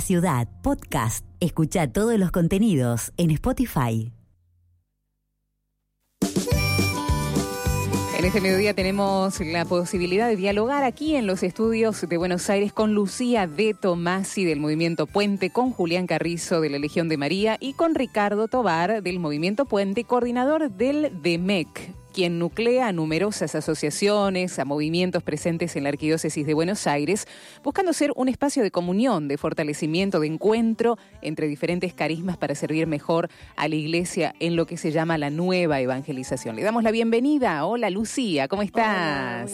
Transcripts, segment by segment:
Ciudad, podcast. Escucha todos los contenidos en Spotify. En este mediodía tenemos la posibilidad de dialogar aquí en los estudios de Buenos Aires con Lucía de Tomasi del Movimiento Puente, con Julián Carrizo de la Legión de María y con Ricardo Tobar del Movimiento Puente, coordinador del DEMEC quien nuclea a numerosas asociaciones, a movimientos presentes en la Arquidiócesis de Buenos Aires, buscando ser un espacio de comunión, de fortalecimiento, de encuentro entre diferentes carismas para servir mejor a la Iglesia en lo que se llama la nueva evangelización. Le damos la bienvenida. Hola Lucía, ¿cómo estás?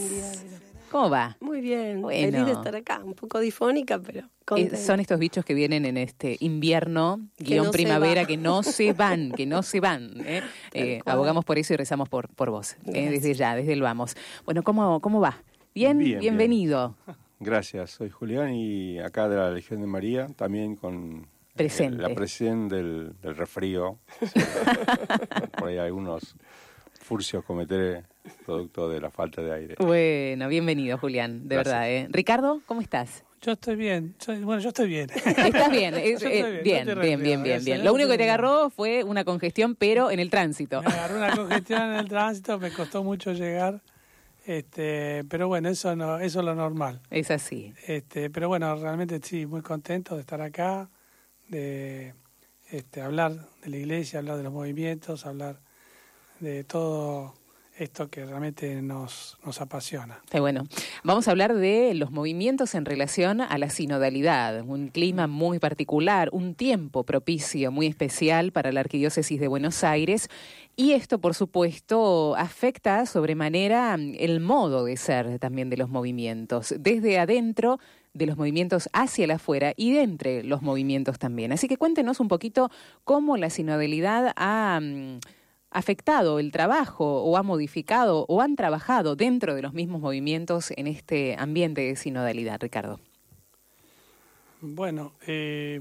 ¿Cómo va? Muy bien, feliz de estar acá, un poco difónica, pero eh, son estos bichos que vienen en este invierno, guion primavera, que no se van, que no se van. ¿eh? Eh, abogamos por eso y rezamos por, por vos, desde ya, desde el vamos. Bueno, ¿cómo, cómo va? Bien, bienvenido. Gracias, soy Julián y acá de la Legión de María, también con Presente. la presión del, del refrío. por ahí algunos furcios cometeré producto de la falta de aire. Bueno, bienvenido, Julián, de verdad. ¿eh? Ricardo, ¿cómo estás? Yo estoy bien. bueno, yo estoy bien. Estás bien. Eh, bien, bien, bien, bien, bien. Lo único que te agarró fue una congestión, pero en el tránsito. Me agarró una congestión en el tránsito, me costó mucho llegar. Este, pero bueno, eso no, eso es lo normal. Es así. Este, pero bueno, realmente sí, muy contento de estar acá, de este, hablar de la iglesia, hablar de los movimientos, hablar de todo esto que realmente nos, nos apasiona. bueno, vamos a hablar de los movimientos en relación a la sinodalidad, un clima muy particular, un tiempo propicio, muy especial para la Arquidiócesis de Buenos Aires y esto, por supuesto, afecta sobremanera el modo de ser también de los movimientos, desde adentro de los movimientos hacia el afuera y de entre los movimientos también. Así que cuéntenos un poquito cómo la sinodalidad ha mm, afectado el trabajo o ha modificado o han trabajado dentro de los mismos movimientos en este ambiente de sinodalidad, Ricardo? Bueno, eh,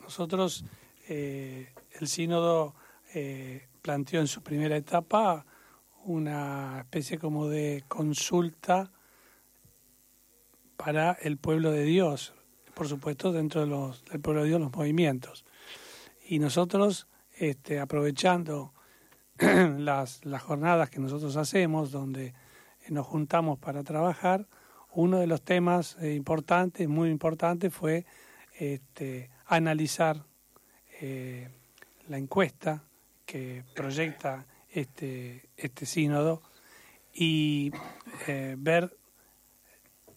nosotros, eh, el sínodo eh, planteó en su primera etapa una especie como de consulta para el pueblo de Dios, por supuesto dentro de los, del pueblo de Dios los movimientos. Y nosotros, este, aprovechando las, las jornadas que nosotros hacemos, donde nos juntamos para trabajar, uno de los temas eh, importantes, muy importantes, fue este, analizar eh, la encuesta que proyecta este, este sínodo y eh, ver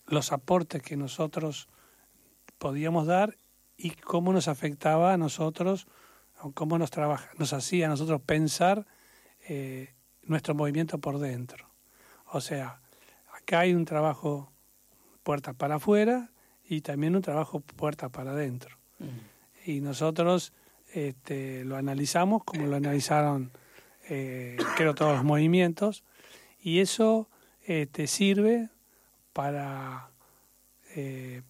los aportes que nosotros podíamos dar y cómo nos afectaba a nosotros, cómo nos, trabaja, nos hacía a nosotros pensar eh, nuestro movimiento por dentro. O sea, acá hay un trabajo puertas para afuera y también un trabajo puertas para adentro. Y nosotros este, lo analizamos como lo analizaron, eh, creo, todos los movimientos, y eso este, sirve para eh,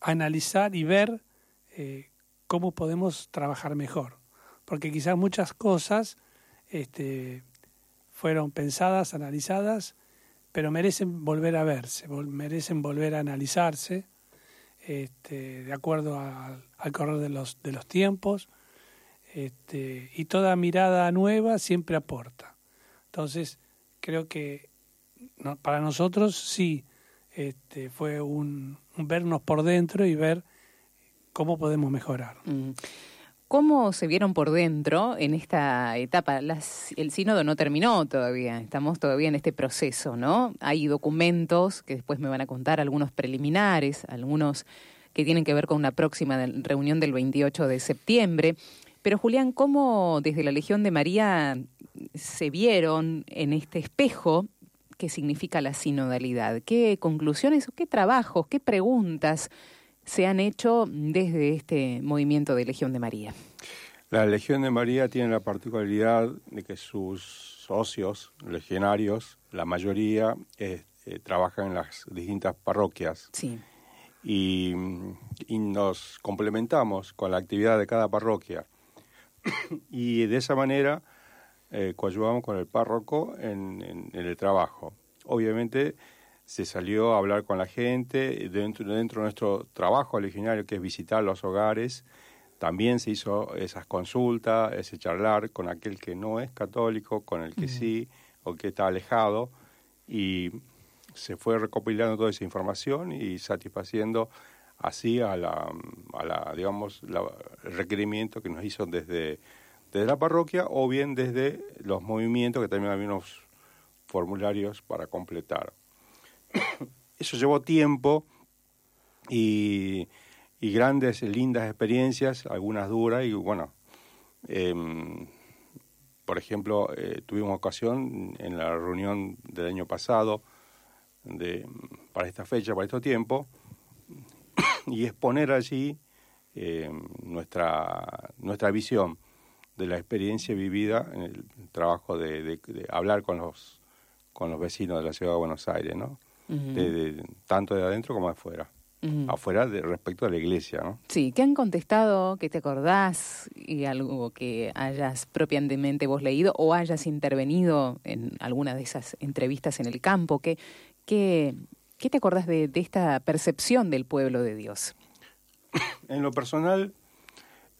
analizar y ver cómo podemos trabajar mejor. Porque quizás muchas cosas este, fueron pensadas, analizadas, pero merecen volver a verse, merecen volver a analizarse este, de acuerdo al correr de los, de los tiempos, este, y toda mirada nueva siempre aporta. Entonces, creo que para nosotros sí este, fue un, vernos por dentro y ver cómo podemos mejorar. Mm. ¿Cómo se vieron por dentro en esta etapa? el sínodo no terminó todavía, estamos todavía en este proceso, ¿no? Hay documentos que después me van a contar, algunos preliminares, algunos que tienen que ver con una próxima reunión del 28 de septiembre. Pero Julián, ¿cómo desde la Legión de María se vieron en este espejo que significa la sinodalidad? ¿Qué conclusiones, qué trabajos, qué preguntas? Se han hecho desde este movimiento de Legión de María? La Legión de María tiene la particularidad de que sus socios legionarios, la mayoría, eh, eh, trabajan en las distintas parroquias. Sí. Y, nos complementamos con la actividad de cada parroquia. y de esa manera eh, coayudamos con el párroco en, en el trabajo. Obviamente se salió a hablar con la gente, dentro, dentro de nuestro trabajo legionario que es visitar los hogares, también se hizo esas consultas, ese charlar con aquel que no es católico, con el que sí, o que está alejado, y se fue recopilando toda esa información y satisfaciendo así a la, a la digamos, el requerimiento que nos hizo desde, desde la parroquia o bien desde los movimientos, que también había unos formularios para completar. Eso llevó tiempo y, y grandes, lindas experiencias, algunas duras y bueno, em, por ejemplo, eh, tuvimos ocasión en la reunión del año pasado de, para esta fecha, para este tiempo, y exponer allí em, nuestra, nuestra visión de la experiencia vivida en el trabajo de, hablar con los, con los vecinos de la ciudad de Buenos Aires, ¿no? De, tanto de adentro como de afuera. Afuera de, respecto a la iglesia, ¿no? Sí, ¿qué han contestado? ¿Qué te acordás? ¿Y algo que hayas propiamente vos leído o hayas intervenido en alguna de esas entrevistas en el campo? ¿Qué, qué, qué te acordás de, esta percepción del pueblo de Dios? En lo personal,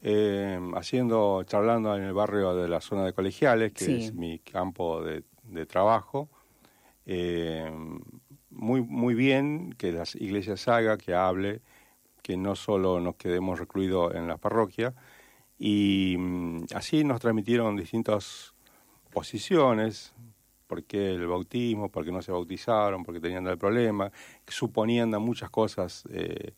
eh, haciendo, charlando en el barrio de la zona de colegiales, que es mi campo de, de trabajo, eh, muy, muy bien que las iglesias haga, que hable, que no solo nos quedemos recluidos en la parroquia. Y mm, así nos transmitieron distintas posiciones, por qué el bautismo, por qué no se bautizaron, por qué tenían el problema, suponían muchas cosas eh,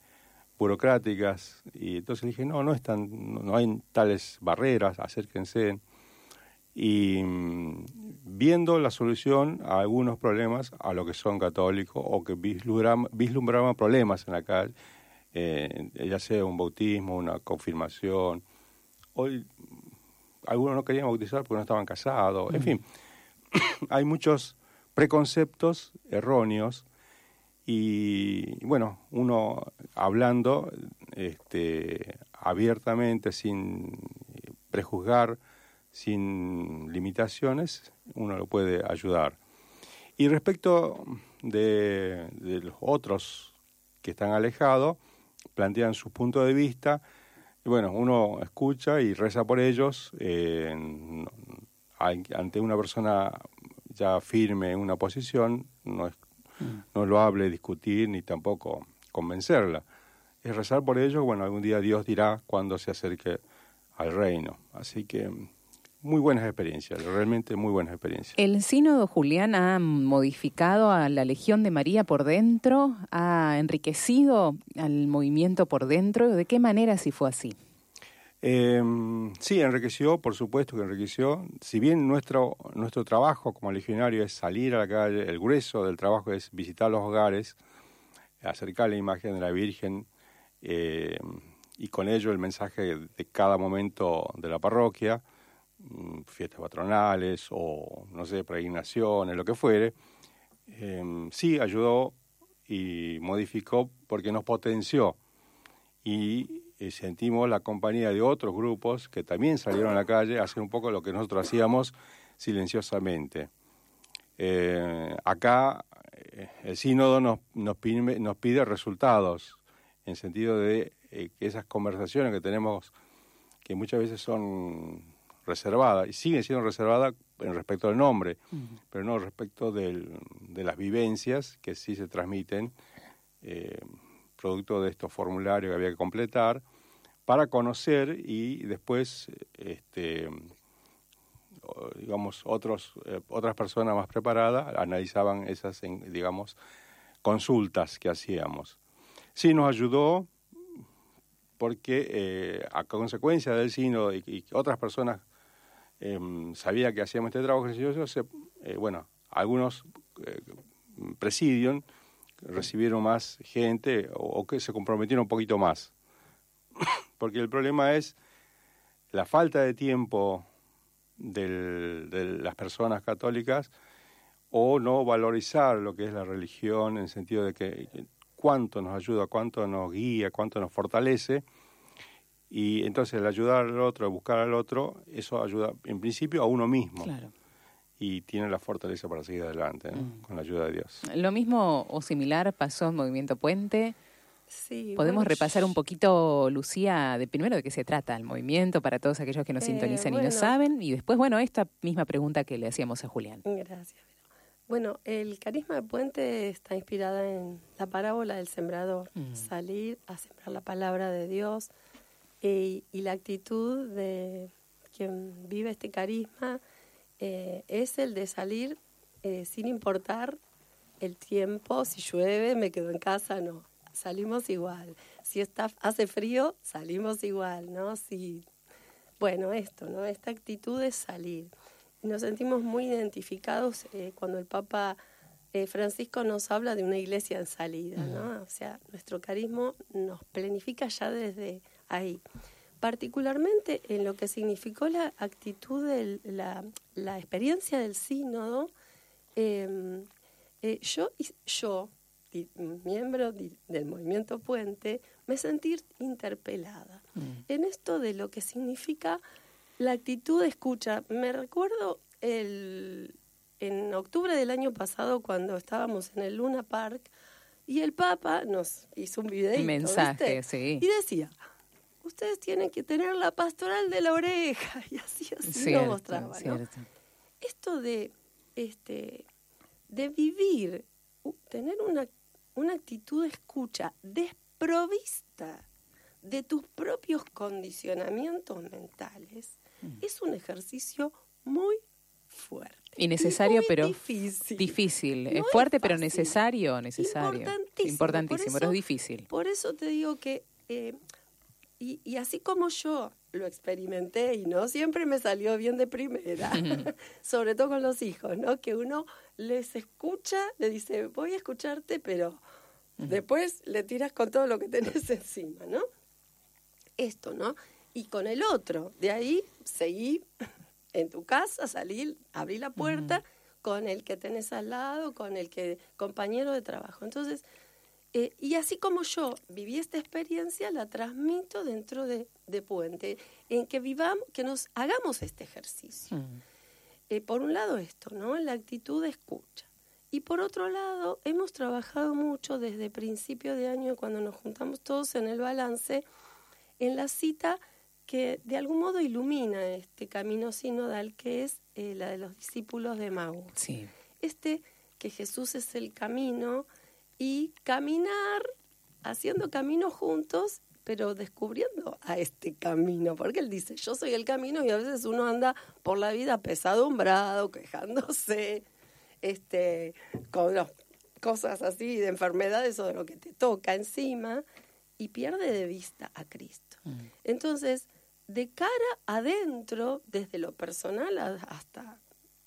burocráticas. Y entonces dije, no, no, están, no hay tales barreras, acérquense y mm, viendo la solución a algunos problemas a lo que son católicos o que vislumbraban, problemas en la calle, eh, ya sea un bautismo, una confirmación. Hoy algunos no querían bautizar porque no estaban casados, en fin, hay muchos preconceptos erróneos y bueno, uno hablando este, abiertamente, sin prejuzgar, sin limitaciones, uno lo puede ayudar. Y respecto de, los otros que están alejados, plantean su punto de vista, y bueno, uno escucha y reza por ellos eh, ante una persona ya firme en una posición, no, es, mm. no lo hable, discutir ni tampoco convencerla. Es rezar por ellos, bueno, algún día Dios dirá cuando se acerque al reino. Así que muy buenas experiencias, realmente muy buenas experiencias. ¿El sínodo Julián ha modificado a la Legión de María por dentro? ¿Ha enriquecido al movimiento por dentro? ¿De qué manera si fue así? Em, sí, enriqueció, por supuesto que enriqueció. Si bien nuestro, nuestro trabajo como legionario es salir a la calle, el grueso del trabajo es visitar los hogares, acercar la imagen de la Virgen em, y con ello el mensaje de cada momento de la parroquia, fiestas patronales o, no sé, peregrinaciones, lo que fuere, em, sí ayudó y modificó porque nos potenció y eh, sentimos la compañía de otros grupos que también salieron a la calle a hacer un poco lo que nosotros hacíamos silenciosamente. Eh, acá eh, el sínodo nos, nos pide resultados, en sentido de que esas conversaciones que tenemos, que muchas veces son reservada y sigue siendo reservada en respecto al nombre, pero no respecto del, de las vivencias que sí se transmiten, eh, producto de estos formularios que había que completar, para conocer y después, este, digamos, otros, eh, otras personas más preparadas analizaban esas, digamos, consultas que hacíamos. Sí nos ayudó porque eh, a consecuencia del signo y, y otras personas Em, sabía que hacíamos este trabajo religioso, eh, bueno, algunos eh, presidios recibieron más gente o, que se comprometieron un poquito más. Porque el problema es la falta de tiempo de las personas católicas o no valorizar lo que es la religión en el sentido de que cuánto nos ayuda, cuánto nos guía, cuánto nos fortalece y entonces el ayudar al otro, el buscar al otro, eso ayuda en principio a uno mismo. y tiene la fortaleza para seguir adelante, mm. con la ayuda de Dios. Lo mismo o similar pasó en Movimiento Puente. Sí, Podemos repasar un poquito, Lucía, de primero de qué se trata el movimiento para todos aquellos que nos eh, sintonizan y no saben, y después, bueno, esta misma pregunta que le hacíamos a Julián. Gracias. Bueno, el carisma de Puente está inspirada en la parábola del sembrador, mm. salir a sembrar la palabra de Dios eh, y la actitud de quien vive este carisma eh, es el de salir sin importar el tiempo, si llueve, me quedo en casa, no salimos igual. Si está, hace frío, salimos igual, ¿no? Si, bueno, esto, ¿no? Esta actitud de salir. Nos sentimos muy identificados eh, cuando el Papa eh, Francisco nos habla de una iglesia en salida, ¿no? O sea, nuestro carisma nos planifica ya desde ahí. Particularmente en lo que significó la actitud, de la, la experiencia del sínodo, em, eh, yo, yo miembro del movimiento Puente, me sentí interpelada mm. en esto de lo que significa la actitud de escucha. Me recuerdo el, en octubre del año pasado cuando estábamos en el Luna Park y el Papa nos hizo un video. mensaje, sí. Y decía, ustedes tienen que tener la pastoral de la oreja. Y así, así lo mostraba. Esto de, este, de vivir, tener una una actitud de escucha desprovista de tus propios condicionamientos mentales mm. es un ejercicio muy fuerte. Y necesario, pero difícil. difícil. es fuerte, pero necesario, necesario. Importantísimo. Importantísimo, pero es difícil. Por eso te digo que, eh, y, y, así como yo lo experimenté y no siempre me salió bien de primera, sobre todo con los hijos, ¿no? Que uno les escucha, le dice, voy a escucharte, pero después le tiras con todo lo que tenés encima, ¿no? Esto, ¿no? Y con el otro, de ahí seguí en tu casa, salí, abrí la puerta con el que tenés al lado, con el que compañero de trabajo. Entonces, eh, y así como yo viví esta experiencia, la transmito dentro de, Puente, en que vivamos, que nos hagamos este ejercicio. Eh, por un lado esto, ¿no? La actitud de escucha. Y por otro lado, hemos trabajado mucho desde principio de año, cuando nos juntamos todos en el balance, en la cita que de algún modo ilumina este camino sinodal, que es eh, la de los discípulos de Mau. Sí. Este que Jesús es el camino y caminar, haciendo camino juntos pero descubriendo a este camino, porque él dice, yo soy el camino y a veces uno anda por la vida pesadumbrado, quejándose, este, con cosas así de enfermedades o de lo que te toca encima y pierde de vista a Cristo. Mm. Entonces, de cara adentro, desde lo personal hasta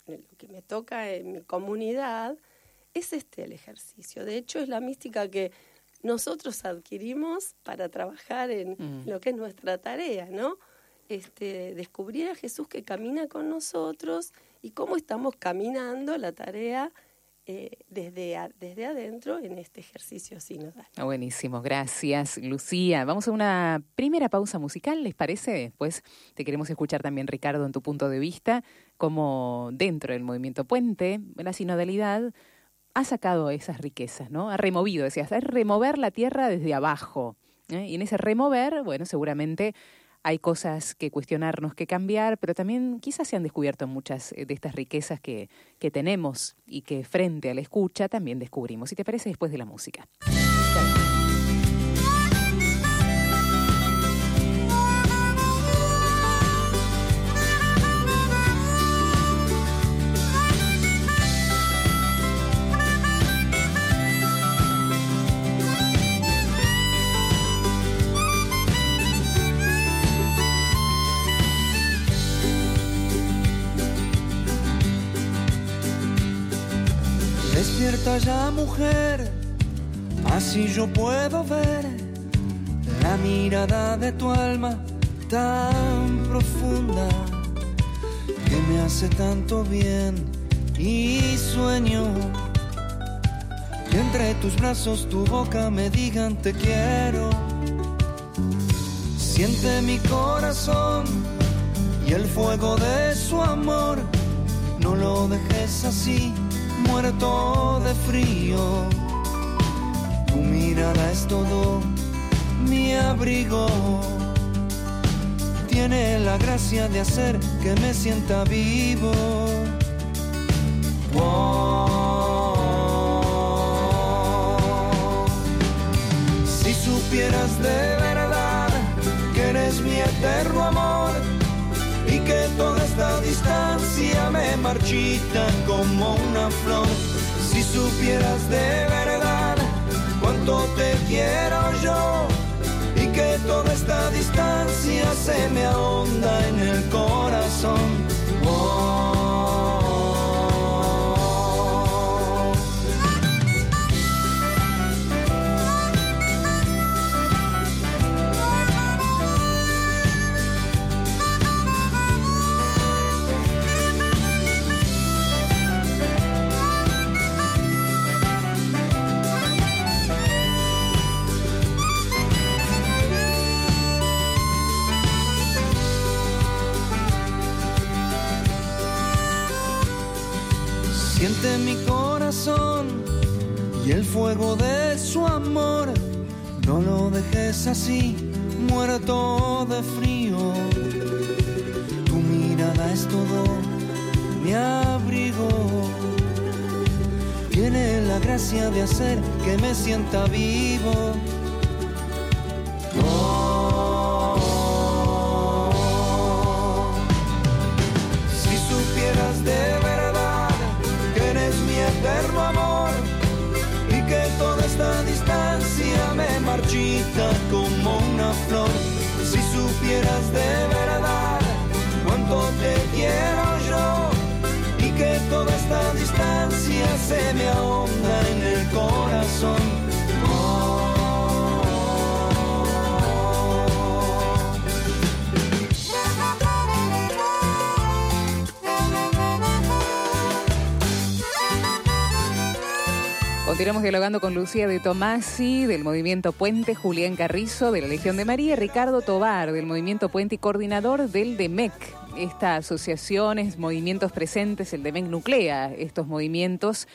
lo que me toca en mi comunidad, es este el ejercicio. De hecho, es la mística que nosotros adquirimos para trabajar en mm. lo que es nuestra tarea, ¿no? Este, descubrir a Jesús que camina con nosotros y cómo estamos caminando la tarea eh, desde, desde adentro en este ejercicio sinodal. Ah, buenísimo, gracias Lucía. Vamos a una primera pausa musical, ¿les parece? Después te queremos escuchar también, Ricardo, en tu punto de vista, como dentro del movimiento puente, la sinodalidad ha sacado esas riquezas, ¿no? Ha removido, decías, es remover la tierra desde abajo. ¿eh? Y en ese remover, bueno, seguramente hay cosas que cuestionarnos, que cambiar, pero también quizás se han descubierto muchas eh, de estas riquezas que, que tenemos y que frente a la escucha también descubrimos. Si te parece, después de la música. Ya mujer, así yo puedo ver la mirada de tu alma tan profunda que me hace tanto bien y sueño que entre tus brazos tu boca me digan te quiero. Siente mi corazón y el fuego de su amor no lo dejes así, muerto de frío. Tu mirada es todo mi abrigo. Tiene la gracia de hacer que me sienta vivo. Si supieras de verdad que eres mi eterno amor que toda esta distancia me marchita como una flor. Si supieras de verdad cuánto te quiero yo y que toda esta distancia se me ahonda en el corazón. Siente mi corazón y el fuego de su amor. No lo dejes así, muerto de frío. Tu mirada es todo mi abrigo. Tiene la gracia de hacer que me sienta vivo. Supieras de verdad cuánto te quiero yo y que toda esta distancia se me ahonda en el corazón. Continuamos dialogando con Lucía de Tomasi del Movimiento Puente, Julián Carrizo de la Legión de María, Ricardo Tobar del Movimiento Puente y coordinador del DEMEC. Esta asociación es movimientos presentes, el DEMEC nuclea estos movimientos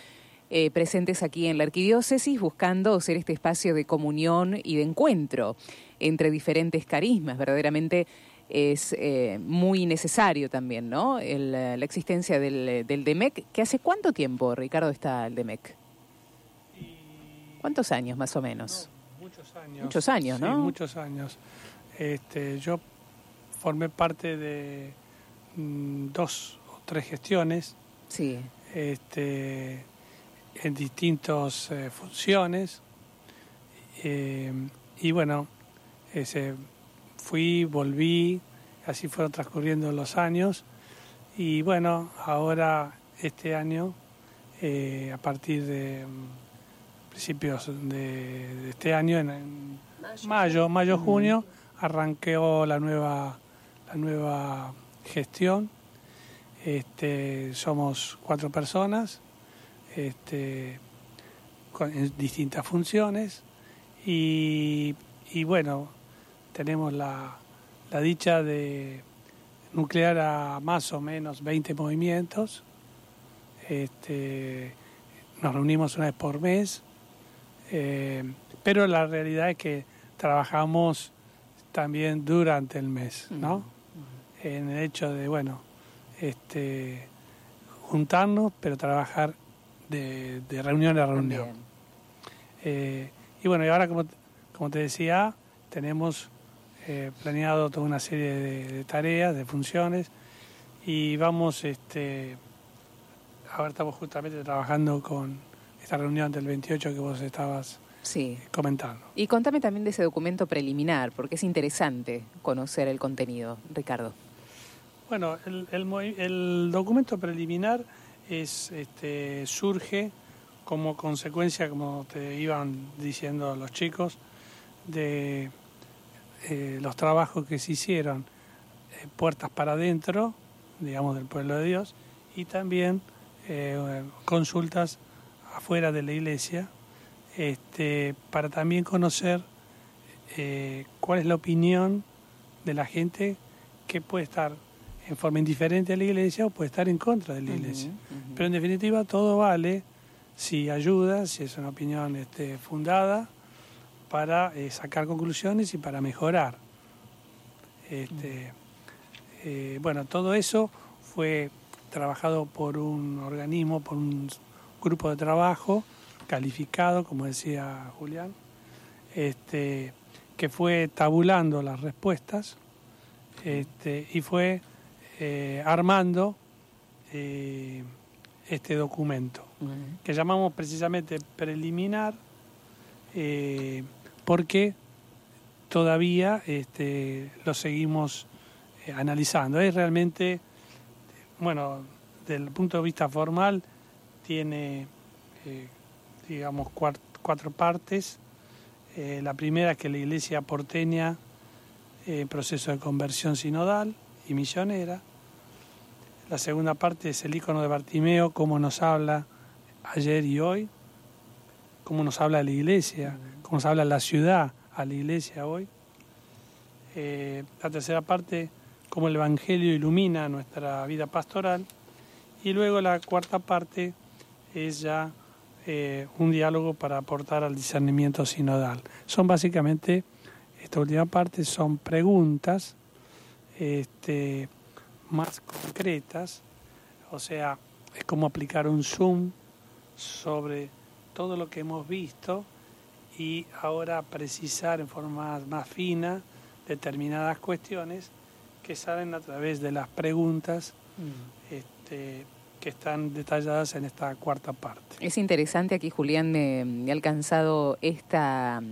eh, presentes aquí en la arquidiócesis buscando ser este espacio de comunión y de encuentro entre diferentes carismas. Verdaderamente es eh, muy necesario también, ¿no? El, la existencia del, del DEMEC, que hace cuánto tiempo, Ricardo, está el DEMEC? ¿Cuántos años más o menos? Muchos años. Muchos años, ¿no? Sí, muchos años. Este, yo formé parte de mm, dos o tres gestiones Sí. este, en distintas eh, funciones. Eh, y bueno, ese, fui, volví, así fueron transcurriendo los años. Y bueno, ahora este año, eh, a partir de mm, principios de, de este año, en, en mayo, mayo, junio, arranqueó la nueva, la nueva gestión. Este, somos cuatro personas este, con en distintas funciones y, y bueno, tenemos la, la dicha de nuclear a más o menos 20 movimientos. Este, nos reunimos una vez por mes, eh, pero la realidad es que trabajamos también durante el mes, ¿no? En el hecho de, bueno, este, juntarnos, pero trabajar de, de reunión a reunión. Eh, y bueno, y ahora, como, como te decía, tenemos eh, planeado toda una serie de, de tareas, de funciones, y vamos, este, ahora estamos justamente trabajando con esta reunión del 28 que vos estabas Sí. comentando. Y contame también de ese documento preliminar, porque es interesante conocer el contenido, Ricardo. Bueno, el, el documento preliminar es, este, surge como consecuencia, como te iban diciendo los chicos, de eh, los trabajos que se hicieron eh, puertas para adentro, digamos, del pueblo de Dios, y también eh, consultas afuera de la iglesia, este, para también conocer eh, cuál es la opinión de la gente que puede estar en forma indiferente a la iglesia o puede estar en contra de la iglesia. Pero en definitiva todo vale si ayuda, si es una opinión este, fundada, para eh, sacar conclusiones y para mejorar. Este, eh, bueno, todo eso fue trabajado por un organismo, por un grupo de trabajo calificado, como decía Julián, este, que fue tabulando las respuestas este, y fue eh, armando eh, este documento, que llamamos precisamente preliminar, eh, porque todavía este, lo seguimos analizando. Es realmente, bueno, desde el punto de vista formal, tiene, digamos, cuatro partes. la primera es que la iglesia porteña en proceso de conversión sinodal y misionera. La segunda parte es el icono de Bartimeo, cómo nos habla ayer y hoy, cómo nos habla la iglesia, cómo nos habla la ciudad a la iglesia hoy. Eh, la tercera parte, cómo el Evangelio ilumina nuestra vida pastoral. Y luego la cuarta parte es ya eh, un diálogo para aportar al discernimiento sinodal. Son básicamente, esta última parte son preguntas este, más concretas, o sea, es como aplicar un zoom sobre todo lo que hemos visto y ahora precisar en forma más fina determinadas cuestiones que salen a través de las preguntas mm. este, que están detalladas en esta cuarta parte. Es interesante aquí, Julián, me, ha alcanzado esta,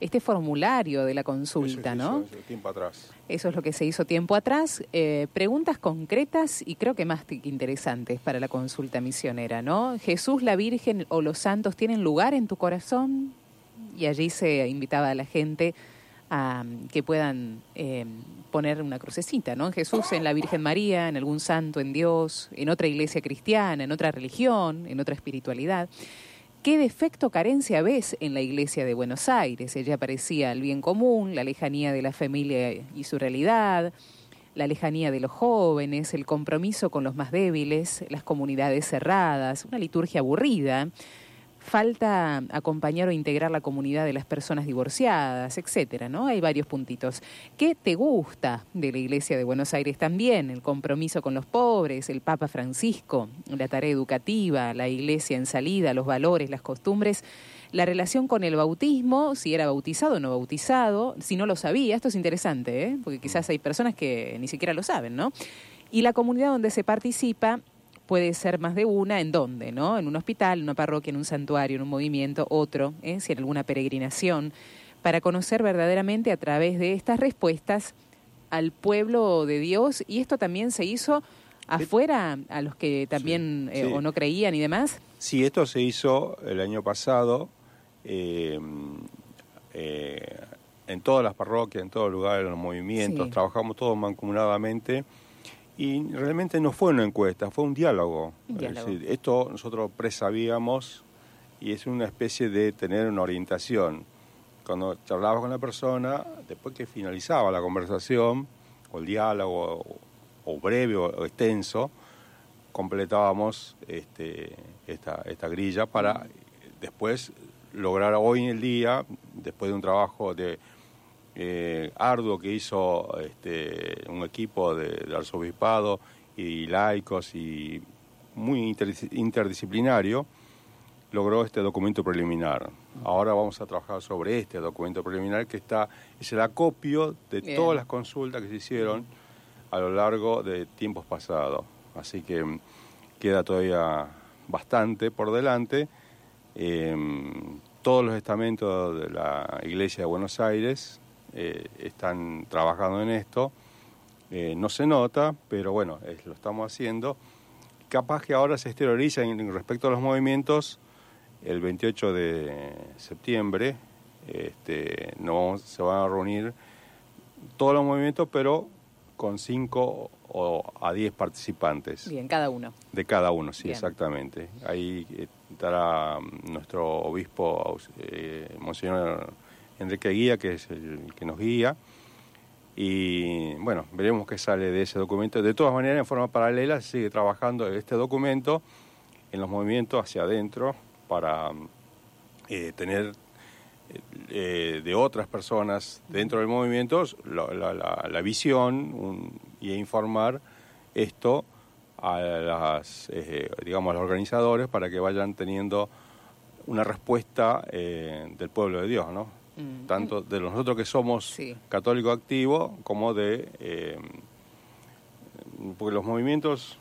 este formulario de la consulta, ¿no? tiempo atrás. Eso es lo que se hizo tiempo atrás. Eh, preguntas concretas y creo que más interesantes para la consulta misionera, ¿no? Jesús, la Virgen o los santos tienen lugar en tu corazón y allí se invitaba a la gente que puedan eh, poner una crucecita, ¿no? En Jesús, en la Virgen María, en algún santo, en Dios, en otra iglesia cristiana, en otra religión, en otra espiritualidad. ¿Qué defecto carencia ves en la iglesia de Buenos Aires? Ella parecía el bien común, la lejanía de la familia y su realidad, la lejanía de los jóvenes, el compromiso con los más débiles, las comunidades cerradas, una liturgia aburrida falta acompañar o integrar la comunidad de las personas divorciadas, etcétera, ¿no? Hay varios puntitos. ¿Qué te gusta de la Iglesia de Buenos Aires también? El compromiso con los pobres, el Papa Francisco, la tarea educativa, la Iglesia en salida, los valores, las costumbres, la relación con el bautismo, si era bautizado o no bautizado, si no lo sabía, esto es interesante, ¿eh? porque quizás hay personas que ni siquiera lo saben, ¿no? Y la comunidad donde se participa puede ser más de una, ¿en dónde? ¿no? En un hospital, en una parroquia, en un santuario, en un movimiento, otro, ¿eh? si en alguna peregrinación, para conocer verdaderamente a través de estas respuestas al pueblo de Dios. Y esto también se hizo afuera, a los que también eh, o no creían y demás. Sí, esto se hizo el año pasado. Eh, en todas las parroquias, en todos los lugares, en los movimientos, trabajamos todos mancomunadamente y realmente no fue una encuesta, fue un diálogo. esto nosotros presabíamos y es una especie de tener una orientación. Cuando charlabas con la persona, después que finalizaba la conversación, o el diálogo, o, breve o, extenso, completábamos este, esta, esta grilla para después lograr hoy en el día, después de un trabajo de eh, arduo que hizo este, un equipo de, arzobispado y laicos y muy interdisciplinario, logró este documento preliminar. Ahora vamos a trabajar sobre este documento preliminar que está es el acopio de todas las consultas que se hicieron a lo largo de tiempos pasados. Así que mm, queda todavía bastante por delante. Em, todos los estamentos de la Iglesia de Buenos Aires eh, están trabajando en esto. Eh, no se nota, pero bueno, lo estamos haciendo. Capaz que ahora se exterioriza en, respecto a los movimientos el 28 de septiembre. Este, no se van a reunir todos los movimientos, pero con 5 o a 10 participantes. Bien, cada uno. De cada uno, sí, exactamente. Ahí estará nuestro obispo, eh, Monseñor Enrique Guía, que es el que nos guía, y bueno, veremos qué sale de ese documento. De todas maneras, en forma paralela se sigue trabajando este documento en los movimientos hacia adentro para eh, tener eh, de otras personas dentro del movimiento la, visión y informar esto a las, eh, digamos, a los organizadores para que vayan teniendo una respuesta del pueblo de Dios, ¿no? Mm. tanto de nosotros que somos católicos activos como de... Eh, porque los movimientos,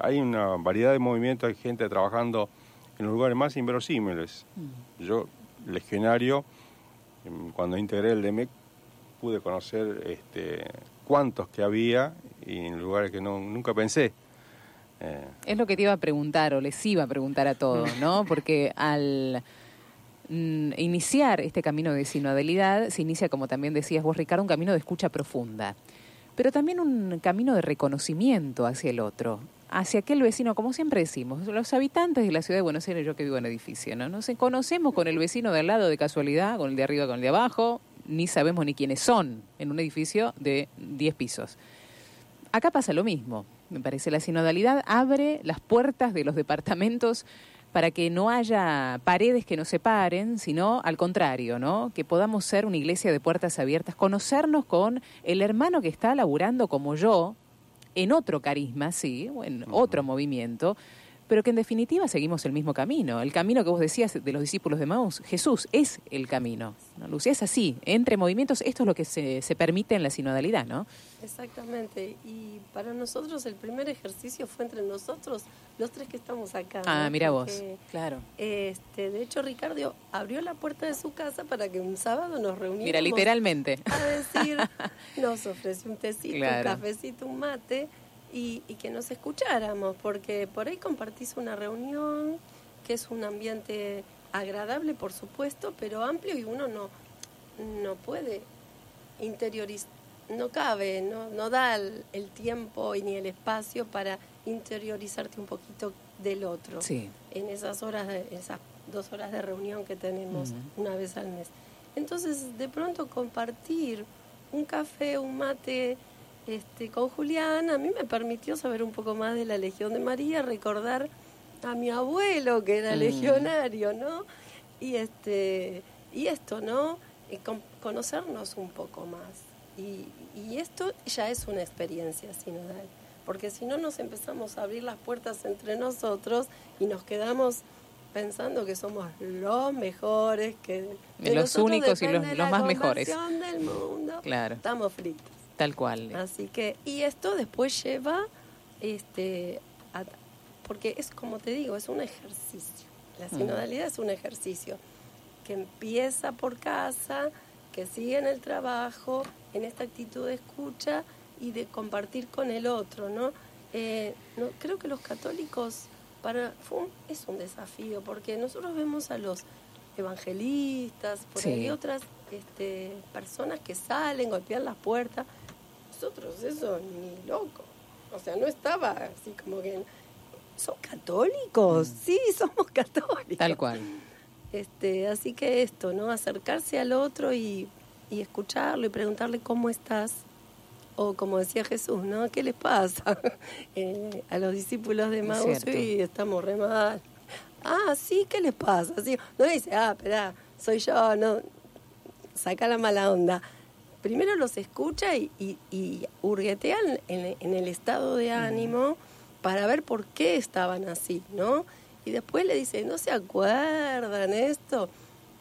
hay una variedad de movimientos, hay gente trabajando en los lugares más inverosímiles. Mm. Yo, legionario, em, cuando integré el DEMEC, pude conocer este, cuántos que había y en lugares que no, nunca pensé. Eh. Es lo que te iba a preguntar, o les iba a preguntar a todos, ¿no? Porque al Mm, iniciar este camino de sinodalidad se inicia, como también decías vos, Ricardo, un camino de escucha profunda, pero también un camino de reconocimiento hacia el otro, hacia aquel vecino, como siempre decimos, los habitantes de la ciudad de Buenos Aires, yo que vivo en edificio, ¿no? Nos conocemos con el vecino de al lado de casualidad, con el de arriba, con el de abajo, ni sabemos ni quiénes son en un edificio de 10 pisos. Acá pasa lo mismo. Me parece la sinodalidad abre las puertas de los departamentos para que no haya paredes que nos separen, sino al contrario, ¿no? Que podamos ser una iglesia de puertas abiertas, conocernos con el hermano que está laburando como yo, en otro carisma, sí, o en otro movimiento, pero que en definitiva seguimos el mismo camino. El camino que vos decías de los discípulos de Maús, Jesús es el camino. ¿no? Lucía es así, entre movimientos, esto es lo que se, se permite en la sinodalidad, ¿no? Exactamente, y para nosotros el primer ejercicio fue entre nosotros, los tres que estamos acá. Ah, mira vos, claro. Este, de hecho, Ricardo abrió la puerta de su casa para que un sábado nos reuniéramos. Mira, literalmente. A decir, nos ofreció un tecito, un cafecito, un mate, y, y que nos escucháramos, porque por ahí compartís una reunión, que es un ambiente agradable, por supuesto, pero amplio y uno no, no puede interiorizar no cabe, no, no da el, tiempo y ni el espacio para interiorizarte un poquito del otro en esas horas, de, esas dos horas de reunión que tenemos una vez al mes. Entonces, de pronto compartir un café, un mate este, con Julián, a mí me permitió saber un poco más de la Legión de María, recordar a mi abuelo que era mm. legionario, ¿no? Y este y esto, ¿no? Y conocernos un poco más. Y, esto ya es una experiencia sinodal, porque si no nos empezamos a abrir las puertas entre nosotros y nos quedamos pensando que somos los mejores, que los únicos y los, más mejores del mundo, claro. estamos fritos. Tal cual. Así que y esto después lleva este porque es como te digo, es un ejercicio. La mm. sinodalidad es un ejercicio que empieza por casa, que sigue en el trabajo, en esta actitud de escucha y de compartir con el otro, ¿no? Eh, no creo que los católicos para es un desafío porque nosotros vemos a los evangelistas, por ahí otras este, personas que salen, golpean las puertas. Nosotros eso ni loco. O sea, no estaba así como que son católicos, mm. sí, somos católicos. Tal cual. Este, así que esto, ¿no? Acercarse al otro y y escucharlo y preguntarle cómo estás. O como decía Jesús, ¿no? ¿Qué les pasa eh, a los discípulos de Maús? y estamos re mal. Ah, sí, ¿qué les pasa? Sí, no dice, ah, espera, soy yo, no. Saca la mala onda. Primero los escucha y, y, hurguetean en, en, el estado de ánimo para ver por qué estaban así, ¿no? Y después le dice, ¿no se acuerdan esto?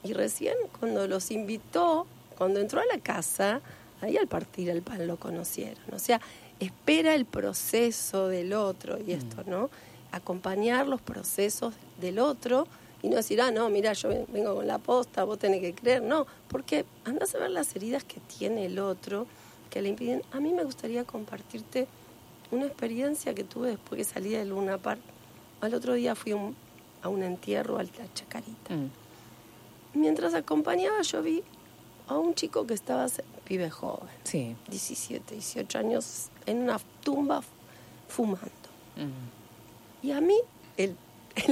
Y recién cuando los invitó cuando entró a la casa, ahí al partir el pan lo conocieron. O sea, espera el proceso del otro y esto, mm. ¿no? Acompañar los procesos del otro y no decir, ah, no, mira, yo vengo con la posta, vos tenés que creer. No, porque andas a ver las heridas que tiene el otro que le impiden. A mí me gustaría compartirte una experiencia que tuve después que salí de Luna Park. Al otro día fui a un entierro a la Chacarita. Mm. Mientras acompañaba yo vi a un chico que estaba, pibe joven, sí. 17, 18 años, en una tumba fumando. Y a mí el,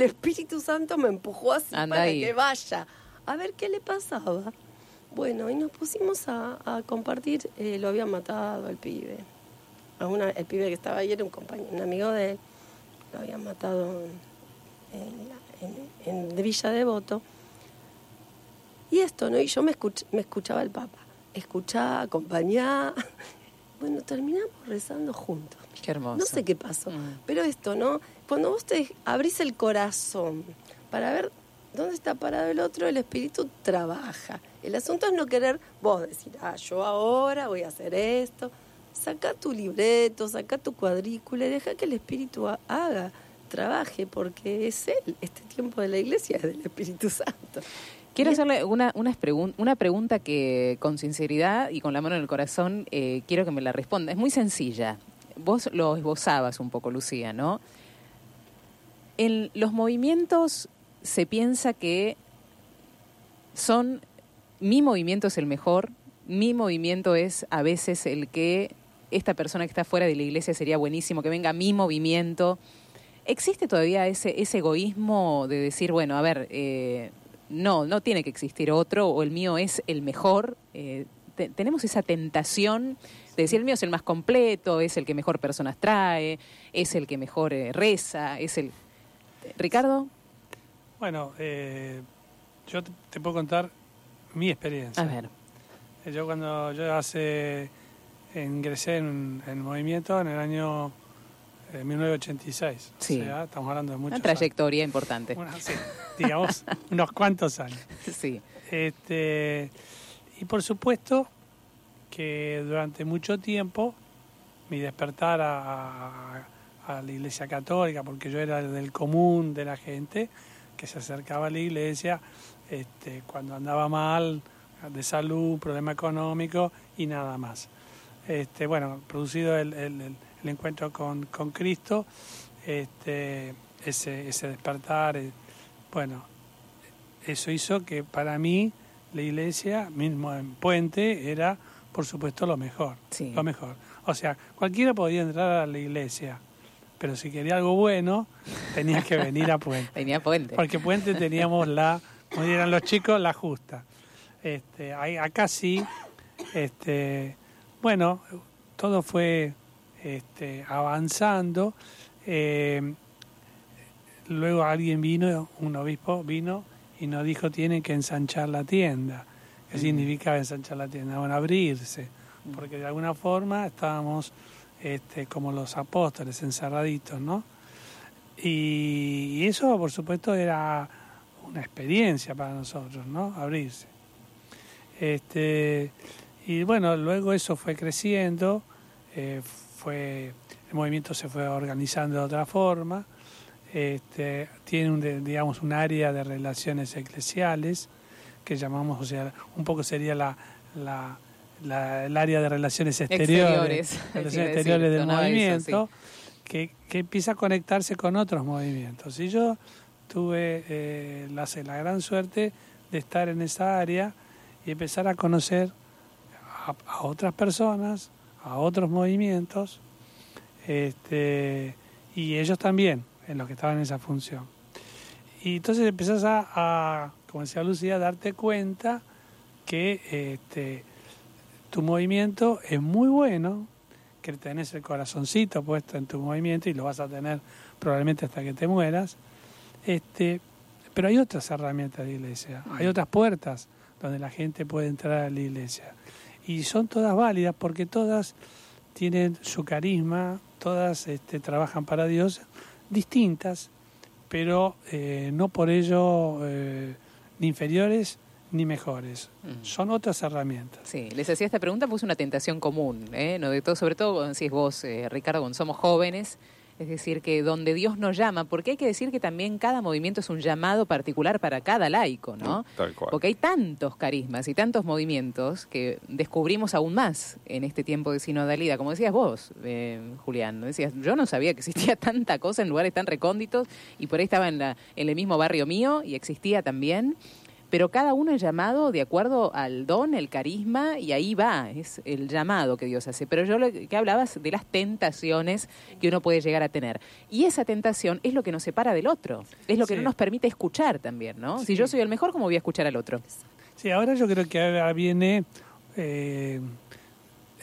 Espíritu Santo me empujó así para que vaya a ver qué le pasaba. Bueno, y nos pusimos a, compartir, eh, lo habían matado el pibe. A una, el pibe que estaba ahí era un compañero, un amigo de él, lo habían matado en, Villa Devoto. Y esto, ¿no? Y yo me, me escuchaba el Papa, escuchaba, acompañaba. Bueno, terminamos rezando juntos. Qué hermoso. No sé qué pasó, mm. pero esto, ¿no? Cuando vos te abrís el corazón para ver dónde está parado el otro, el espíritu trabaja. El asunto es no querer vos decir, ah, yo ahora voy a hacer esto. Saca tu libreto, saca tu cuadrícula y deja que el espíritu haga, trabaje, porque es él. Este tiempo de la iglesia es del Espíritu Santo. Quiero hacerle una, una, una, pregunta que con sinceridad y con la mano en el corazón eh, quiero que me la responda. Es muy sencilla. Vos lo esbozabas un poco, Lucía, ¿no? En los movimientos se piensa que son, mi movimiento es el mejor, mi movimiento es a veces el que esta persona que está fuera de la iglesia sería buenísimo, que venga mi movimiento. ¿Existe todavía ese, egoísmo de decir, bueno, a ver, eh, no, no tiene que existir otro, o el mío es el mejor. Eh, tenemos esa tentación de decir el mío es el más completo, es el que mejor personas trae, es el que mejor eh, reza, es el... Ricardo. Bueno, eh, yo te, puedo contar mi experiencia. A ver. Yo cuando yo hace ingresé en, el movimiento en el año 1986. Sí. O sea, estamos hablando de muchos Una trayectoria importante. sí, digamos, unos cuantos años. Sí. Este, y por supuesto que durante mucho tiempo mi despertar a, la iglesia católica, porque yo era del común de la gente que se acercaba a la iglesia este, cuando andaba mal, de salud, problema económico y nada más. Este, bueno, producido el, el encuentro con, con Cristo, este, ese, ese despertar, eh, bueno, eso hizo que para mí la iglesia, mismo en Puente, era por supuesto lo mejor, lo mejor. O sea, cualquiera podía entrar a la iglesia, pero si quería algo bueno, tenía que venir a Puente. Tenía Puente. Porque Puente teníamos la, como dirán los chicos, la justa. Este, acá sí, este, bueno, todo fue este, avanzando. Eh, luego alguien vino, un obispo vino y nos dijo tienen que ensanchar la tienda. ¿Qué significa ensanchar la tienda? Bueno, abrirse, porque de alguna forma estábamos este, como los apóstoles, encerraditos, ¿no? Y, eso, por supuesto, era una experiencia para nosotros, ¿no? Abrirse. Este, y bueno, luego eso fue creciendo, eh, fue, el movimiento se fue organizando de otra forma, este, tiene un, digamos un área de relaciones eclesiales que llamamos, o sea, un poco sería la, la, el área de relaciones exteriores, relaciones exteriores del movimiento, que, que, empieza a conectarse con otros movimientos. Y yo tuve eh, la, la gran suerte de estar en esa área y empezar a conocer a otras personas, a otros movimientos este, y ellos también, en los que estaban en esa función. Y entonces empezás a, como decía Lucía, a darte cuenta que este, tu movimiento es muy bueno, que tenés el corazoncito puesto en tu movimiento y lo vas a tener probablemente hasta que te mueras. Este, pero hay otras herramientas de iglesia, hay otras puertas donde la gente puede entrar a la iglesia y son todas válidas porque todas tienen su carisma, todas este, trabajan para Dios, distintas, pero eh, no por ello eh, ni inferiores ni mejores. Son otras herramientas. Sí, les hacía esta pregunta, pues una tentación común, ¿eh? ¿No? de todo, sobre todo, si es vos, Ricardo, cuando somos jóvenes, es decir, que donde Dios nos llama, porque hay que decir que también cada movimiento es un llamado particular para cada laico, ¿no? Tal cual. Porque hay tantos carismas y tantos movimientos que descubrimos aún más en este tiempo de sinodalidad. Como decías vos, eh, Julián, decías, yo no sabía que existía tanta cosa en lugares tan recónditos y por ahí estaba en, la, en el mismo barrio mío y existía también pero cada uno es llamado de acuerdo al don, el carisma, y ahí va, es el llamado que Dios hace. Pero yo lo que hablabas de las tentaciones que uno puede llegar a tener. Y esa tentación es lo que nos separa del otro, es lo que no nos permite escuchar también, ¿no? Si yo soy el mejor, ¿cómo voy a escuchar al otro? Sí, ahora yo creo que ahora viene eh,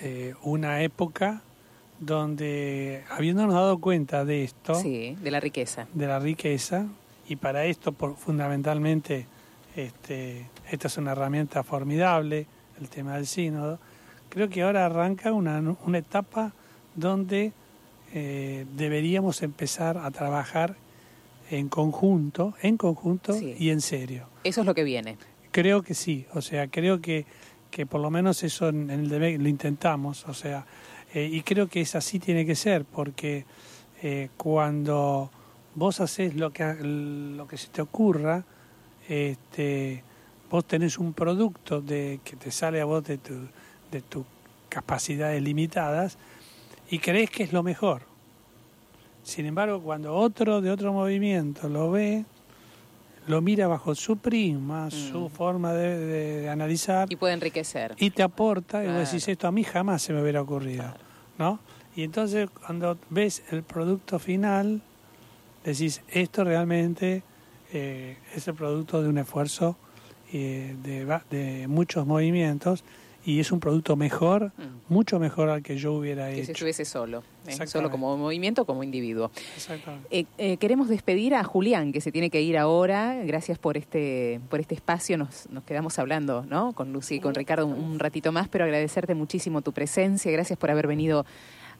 eh, una época donde, habiéndonos dado cuenta de esto, sí, de la riqueza, de la riqueza, y para esto por, fundamentalmente este, esta es una herramienta formidable, el tema del sínodo, creo que ahora arranca una, una etapa donde eh, deberíamos empezar a trabajar en conjunto, en conjunto y en serio. Eso es lo que viene. Creo que sí, o sea, creo que, que por lo menos eso en, el DEMEC lo intentamos, o sea, eh, y creo que es así tiene que ser, porque eh, cuando vos haces lo que, lo que se te ocurra, este, vos tenés un producto de, que te sale a vos de, tu, de tus capacidades limitadas y crees que es lo mejor. Sin embargo, cuando otro de otro movimiento lo ve, lo mira bajo su prisma, su mm. forma de, analizar. Y puede enriquecer. Y te aporta, y vos decís, esto a mí jamás se me hubiera ocurrido. ¿no? Y entonces cuando ves el producto final, decís, esto realmente eh, es el producto de un esfuerzo eh, de, de muchos movimientos y es un producto mejor, mm. mucho mejor al que yo hubiera hecho. Que si estuviese solo, ¿eh? solo como movimiento, como individuo. Eh, eh, queremos despedir a Julián, que se tiene que ir ahora. Gracias por este, por este espacio. Nos, nos quedamos hablando ¿no? con Lucy y con Ricardo un, ratito más, pero agradecerte muchísimo tu presencia. Gracias por haber venido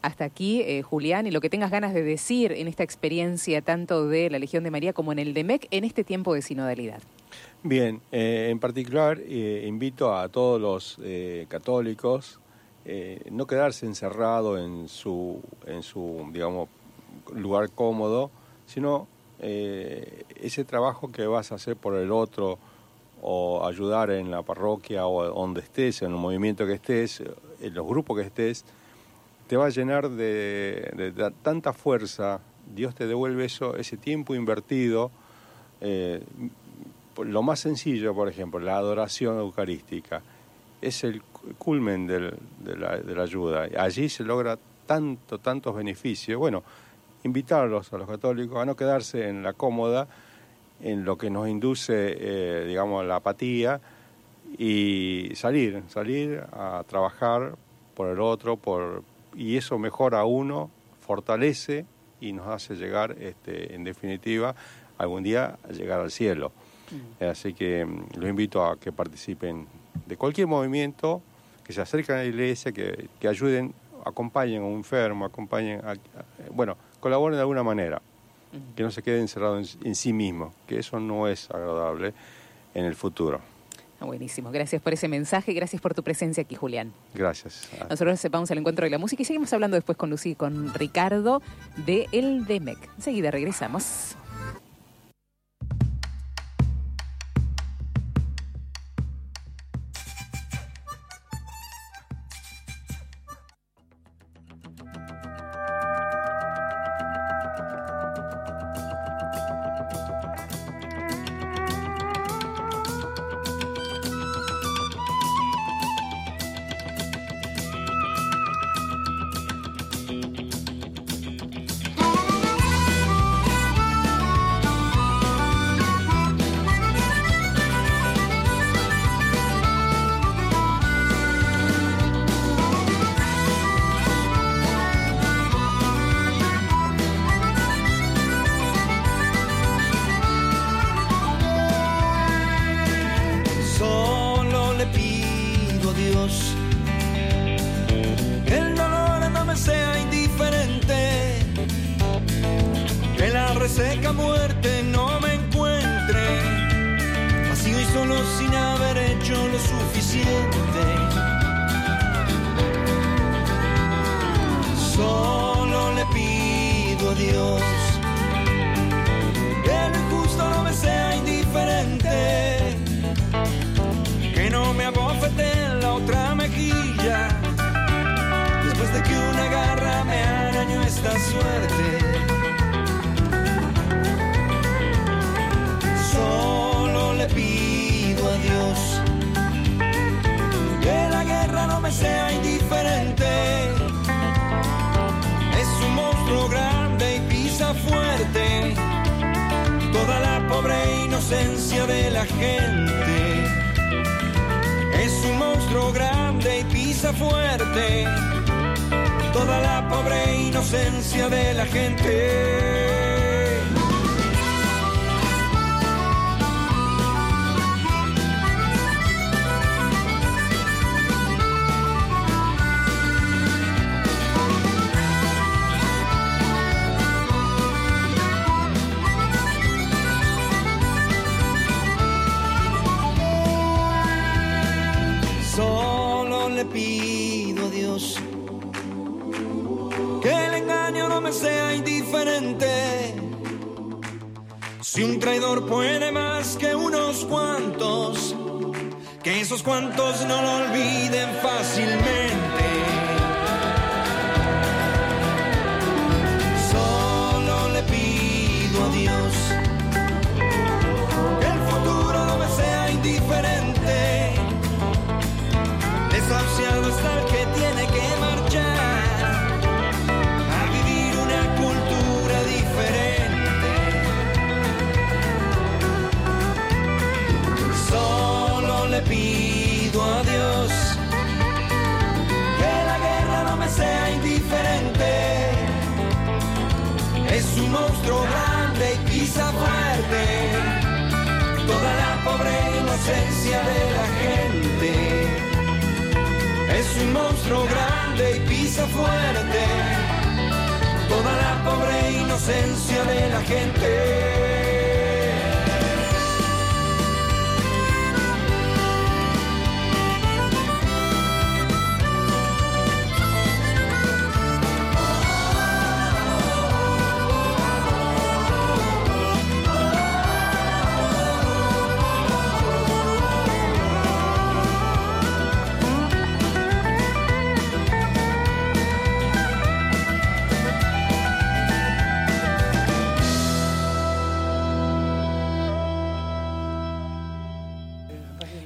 hasta aquí, Julián, y lo que tengas ganas de decir en esta experiencia tanto de la Legión de María como en el DEMEC en este tiempo de sinodalidad. Bien, eh, en particular eh, invito a todos los eh, católicos no quedarse encerrado en su, en su, digamos, lugar cómodo, sino ese trabajo que vas a hacer por el otro o ayudar en la parroquia o donde estés, en el movimiento que estés, en los grupos que estés, te va a llenar de, tanta fuerza. Dios te devuelve eso, ese tiempo invertido lo más sencillo, por ejemplo, la adoración eucarística, es el culmen de, la, ayuda. Allí se logra tanto, tantos beneficios. Bueno, invitarlos a los católicos a no quedarse en la cómoda, en lo que nos induce, eh, digamos, la apatía, y salir, salir a trabajar por el otro, por, y eso mejora a uno, fortalece y nos hace llegar, este, en definitiva, algún día a llegar al cielo. Mm. Así que mm, lo invito a que participen de cualquier movimiento, que se acerquen a la iglesia, que, ayuden, acompañen a un enfermo, acompañen, bueno, colaboren de alguna manera, mm. que no se queden encerrados en, sí mismos, que eso no es agradable en el futuro. Ah, buenísimo, gracias por ese mensaje, gracias por tu presencia aquí, Julián. Gracias. Nosotros sepamos el encuentro de la música y seguimos hablando después con Lucy y con Ricardo de El Demec. Enseguida regresamos. Si un traidor puede más que unos cuantos, que esos cuantos no lo olviden fácilmente. Toda la pobre inocencia de la gente.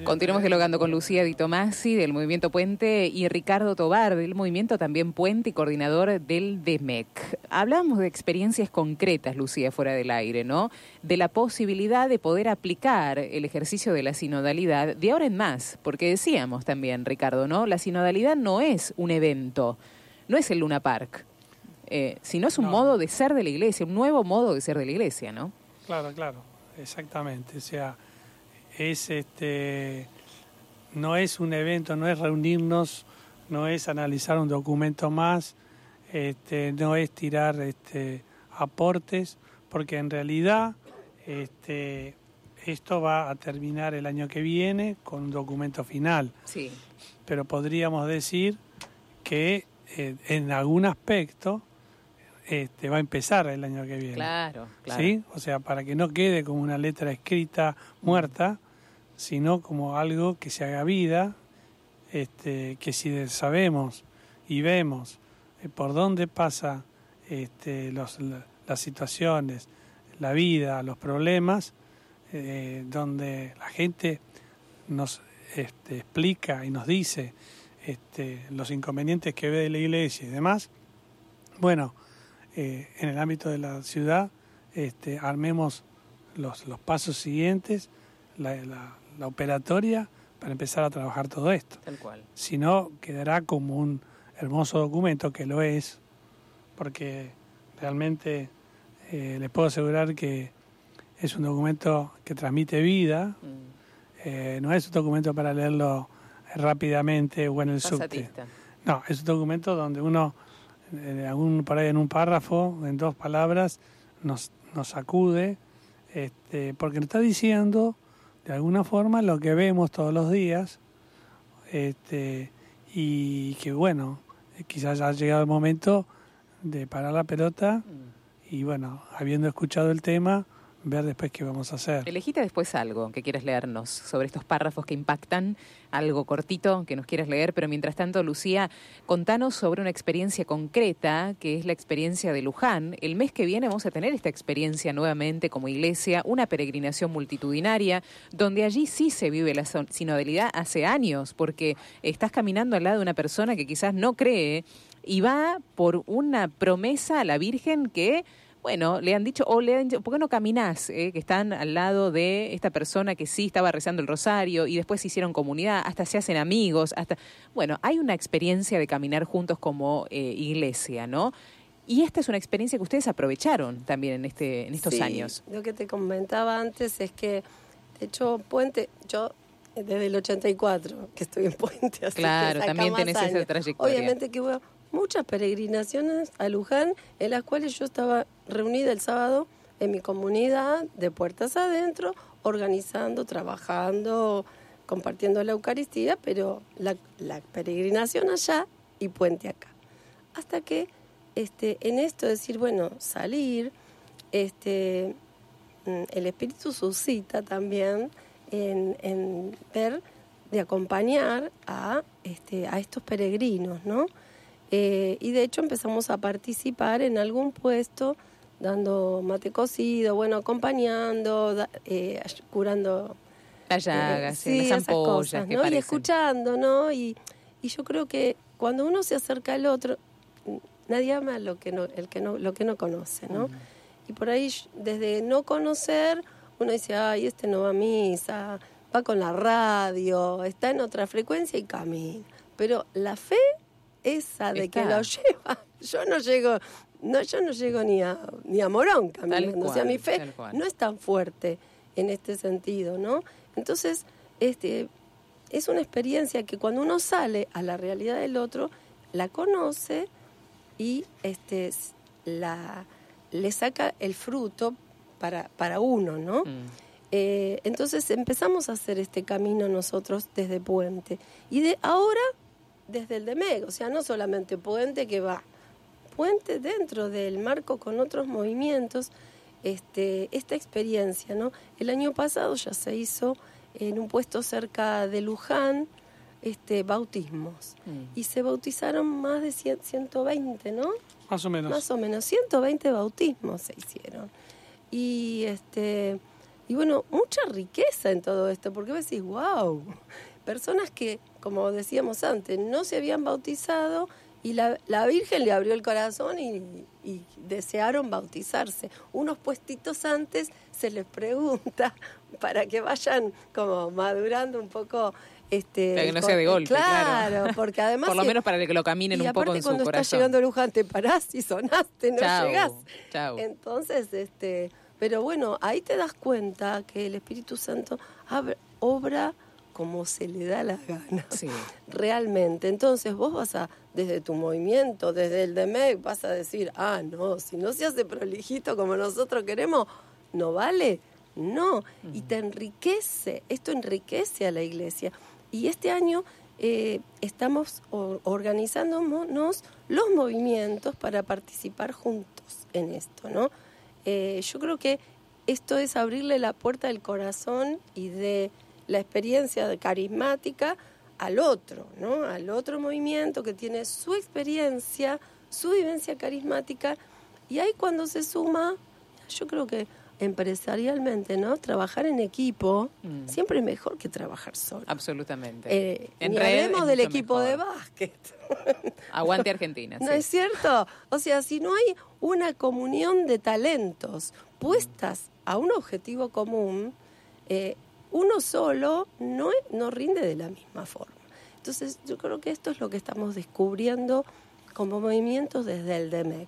Continuamos dialogando con Lucía Di Tomasi del Movimiento Puente y Ricardo Tobar del Movimiento también Puente y coordinador del DEMEC. Hablábamos de experiencias concretas, Lucía, fuera del aire, ¿no? De la posibilidad de poder aplicar el ejercicio de la sinodalidad de ahora en más, porque decíamos también, Ricardo, ¿no? La sinodalidad no es un evento, no es el Luna Park, eh, sino es un modo de ser de la iglesia, un nuevo modo de ser de la iglesia, ¿no? Claro, claro, exactamente. O sea, es este no es un evento, no es reunirnos, no es analizar un documento más, este, no es tirar este, aportes, porque en realidad este, esto va a terminar el año que viene con un documento final. Sí. Pero podríamos decir que eh, en algún aspecto este, va a empezar el año que viene. Claro, claro. ¿Sí? O sea, para que no quede como una letra escrita muerta, sino como algo que se haga vida, este, que si sabemos y vemos eh, por dónde pasa este, los, las situaciones, la vida, los problemas, eh, donde la gente nos este, explica y nos dice este, los inconvenientes que ve de la iglesia y demás, bueno, eh, en el ámbito de la ciudad, este, armemos los, los pasos siguientes, la, la operatoria para empezar a trabajar todo esto. Tal cual. Si no, quedará como un hermoso documento, que lo es, porque realmente eh, les puedo asegurar que es un documento que transmite vida, mm. eh, no es un documento para leerlo rápidamente o en el subte. No, es un documento donde uno, eh, algún, por ahí en un párrafo, en dos palabras, nos, nos acude, este, porque nos está diciendo de alguna forma lo que vemos todos los días este, y que bueno, quizás ha llegado el momento de parar la pelota mm. y bueno, habiendo escuchado el tema, ver después qué vamos a hacer. Elegite después algo que quieras leernos sobre estos párrafos que impactan, algo cortito que nos quieras leer, pero mientras tanto, Lucía, contanos sobre una experiencia concreta, que es la experiencia de Luján. El mes que viene vamos a tener esta experiencia nuevamente como iglesia, una peregrinación multitudinaria, donde allí sí se vive la sinodalidad hace años, porque estás caminando al lado de una persona que quizás no cree y va por una promesa a la Virgen que bueno, le han dicho, o le han dicho, ¿por qué no caminás? Eh? Que están al lado de esta persona que sí estaba rezando el rosario y después se hicieron comunidad, hasta se hacen amigos, hasta... Bueno, hay una experiencia de caminar juntos como eh, iglesia, ¿no? Y esta es una experiencia que ustedes aprovecharon también en, este, en estos sí, años. Lo que te comentaba antes es que, de hecho, Puente, yo desde el 84 que estoy en Puente, así claro, que también tenés años. esa trayectoria. Obviamente que hubo muchas peregrinaciones a Luján, en las cuales yo estaba reunida el sábado en mi comunidad, de puertas adentro, organizando, trabajando, compartiendo la Eucaristía, pero la, la peregrinación allá y Puente acá. Hasta que este, en esto decir, bueno, salir, este, mm, el Espíritu suscita también en, en ver de acompañar a, este, a estos peregrinos, ¿no? Eh, y de hecho empezamos a participar en algún puesto, dando mate cocido, bueno, acompañando, da, eh, curando las llagas, eh, sí, las ampollas, cosas, ¿no? Y escuchando, ¿no? Y, y yo creo que cuando uno se acerca al otro, nadie ama lo que no, el que no, lo que no conoce, ¿no? Y por ahí, desde no conocer, uno dice, ay, este no va a misa, va con la radio, está en otra frecuencia y camina. Pero la fe esa de Está. que lo lleva, yo no llego, no, yo no llego ni a, ni a Morón caminando. O sea, mi fe no es tan fuerte en este sentido, ¿no? Entonces, este, es una experiencia que cuando uno sale a la realidad del otro, la conoce y este, la, le saca el fruto para, para uno, ¿no? Mm. Eh, entonces empezamos a hacer este camino nosotros desde Puente. Y de ahora, desde el DEMEG, o sea, no solamente Puente que va, Puente dentro del marco con otros movimientos, este, esta experiencia, ¿no? El año pasado ya se hizo en un puesto cerca de Luján, este, bautismos. Mm. Y se bautizaron más de 100 120, ¿no? Más o menos. Más o menos, 120 bautismos se hicieron. Y este y bueno, mucha riqueza en todo esto, porque vos decís, wow, personas que, como decíamos antes, no se habían bautizado y la, la Virgen le abrió el corazón y, y desearon bautizarse. Unos puestitos antes se les pregunta para que vayan como madurando un poco. Este, Para que no sea de golpe, claro. Claro, porque además... Por lo menos para que lo caminen un poco en su cuando estás corazón. llegando a Luján te parás y sonaste, no Chau, llegás. chau. Entonces, este, pero bueno, ahí te das cuenta que el Espíritu Santo ab- obra como se le da la gana. Sí. Realmente. Entonces vos vas a, desde tu movimiento, desde el DMEC, vas a decir, ah, no, si no se hace prolijito como nosotros queremos, ¿no vale? No. Y te enriquece, esto enriquece a la iglesia. Y este año eh, estamos organizándonos los movimientos para participar juntos en esto, ¿no? Eh, yo creo que esto es abrirle la puerta del corazón y de la experiencia de carismática al otro, ¿no? Al otro movimiento que tiene su experiencia, su vivencia carismática y ahí cuando se suma, yo creo que empresarialmente, ¿no? Trabajar en equipo Mm. siempre es mejor que trabajar solo. Absolutamente. Eh, En ni red hablemos del equipo de básquet. Aguante Argentina. ¿No sí. es cierto? O sea, si no hay una comunión de talentos puestas a un objetivo común, eh, uno solo no, no rinde de la misma forma. Entonces, yo creo que esto es lo que estamos descubriendo como movimientos desde el DEMEC,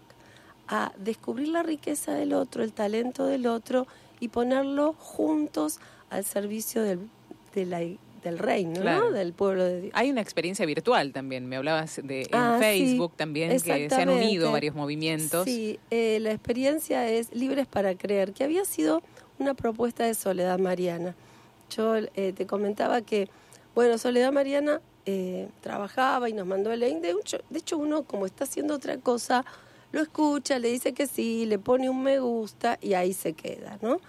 a descubrir la riqueza del otro, el talento del otro y ponerlo juntos al servicio del, de la- del reino, Claro. ¿no? del pueblo de Dios. Hay una experiencia virtual también. Me hablabas de en Ah, sí, Facebook también, que se han unido varios movimientos. Sí, eh, la experiencia es Libres para Creer, que había sido una propuesta de Soledad Mariana. Yo eh, te comentaba que, bueno, Soledad Mariana eh, trabajaba y nos mandó el link. De hecho, de hecho, uno, como está haciendo otra cosa, lo escucha, le dice que sí, le pone un me gusta y ahí se queda, ¿no?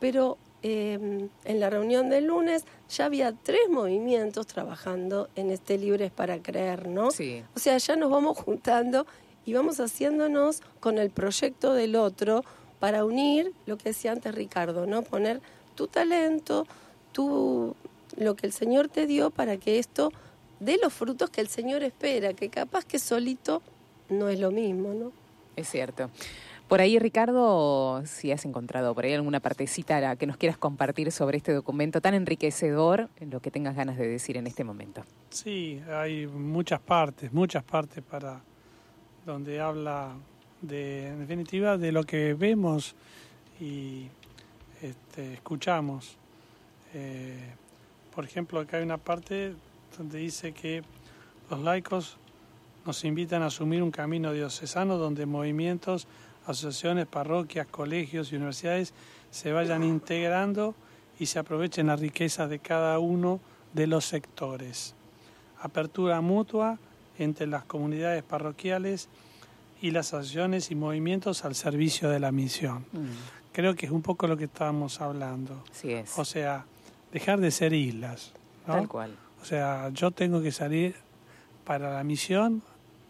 Pero eh, en la reunión del lunes ya había tres movimientos trabajando en este Libres para Creer, ¿no? Sí. O sea, ya nos vamos juntando y vamos haciéndonos con el proyecto del otro para unir lo que decía antes Ricardo, ¿no? Poner tu talento, tu, lo que el Señor te dio para que esto dé los frutos que el Señor espera, que capaz que solito no es lo mismo, ¿no? Es cierto. Por ahí, Ricardo, si has encontrado por ahí alguna partecita que nos quieras compartir sobre este documento tan enriquecedor, en lo que tengas ganas de decir en este momento. Sí, hay muchas partes, muchas partes para donde habla de, en definitiva, de lo que vemos y este, escuchamos. Eh, por ejemplo, acá hay una parte donde dice que los laicos nos invitan a asumir un camino diocesano donde movimientos asociaciones, parroquias, colegios y universidades se vayan integrando y se aprovechen la riqueza de cada uno de los sectores. Apertura mutua entre las comunidades parroquiales y las asociaciones y movimientos al servicio de la misión. Mm. Creo que es un poco lo que estábamos hablando. Sí es. O sea, dejar de ser islas. Tal cual. O sea, yo tengo que salir para la misión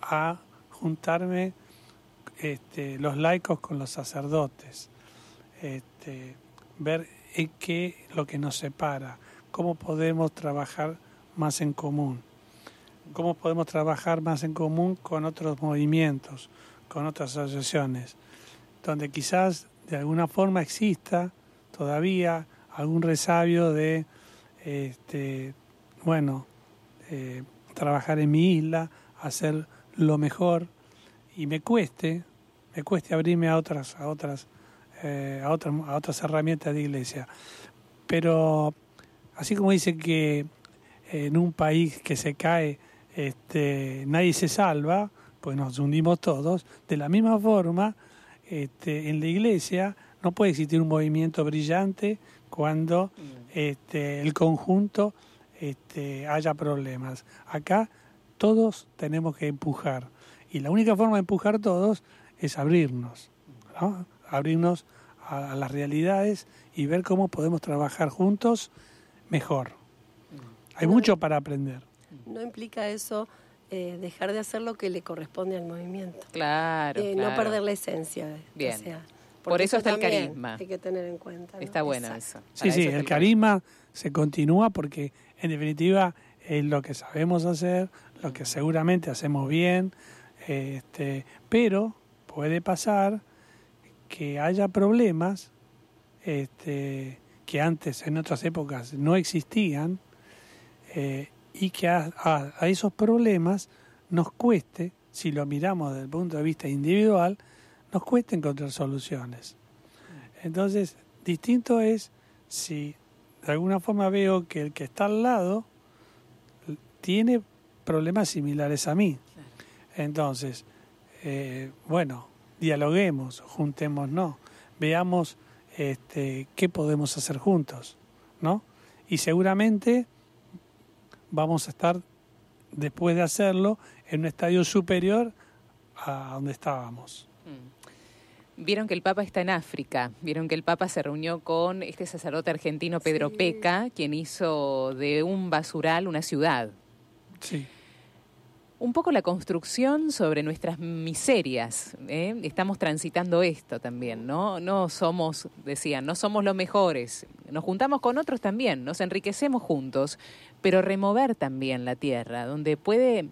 a juntarme este, los laicos con los sacerdotes, este, ver qué lo que nos separa, cómo podemos trabajar más en común, cómo podemos trabajar más en común con otros movimientos, con otras asociaciones, donde quizás de alguna forma exista todavía algún resabio de, este, bueno, eh, trabajar en mi isla, hacer lo mejor, y me cueste, me cueste abrirme a otras, a otras, eh, a otras, a otras herramientas de iglesia. Pero así como dice que en un país que se cae este, nadie se salva, pues nos hundimos todos. De la misma forma, este, en la iglesia no puede existir un movimiento brillante cuando este, el conjunto este, haya problemas. Acá todos tenemos que empujar. Y la única forma de empujar todos es abrirnos, abrirnos a, las realidades y ver cómo podemos trabajar juntos mejor. Hay mucho para aprender. No implica eso eh, dejar de hacer lo que le corresponde al movimiento. Claro. Eh, no perder la esencia. Bien. Por eso, está el carisma. Hay que tener en cuenta. Está bueno eso. Sí, sí, el carisma se continúa porque en definitiva es lo que sabemos hacer, lo que seguramente hacemos bien, este, pero puede pasar que haya problemas este, que antes en otras épocas no existían eh, y que a, esos problemas nos cueste, si lo miramos desde el punto de vista individual, nos cueste encontrar soluciones. Entonces, distinto es si de alguna forma veo que el que está al lado tiene problemas similares a mí. Entonces, eh, bueno, dialoguemos, juntémonos, veamos este, qué podemos hacer juntos, ¿no? Y seguramente vamos a estar, después de hacerlo, en un estadio superior a donde estábamos. Mm. Vieron que el Papa está en África, vieron que el Papa se reunió con este sacerdote argentino Pedro Peca, quien hizo de un basural una ciudad. Sí un poco la construcción sobre nuestras miserias. ¿eh? Estamos transitando esto también, ¿no? No somos, decían, no somos los mejores. Nos juntamos con otros también, nos enriquecemos juntos, pero remover también la tierra, donde puede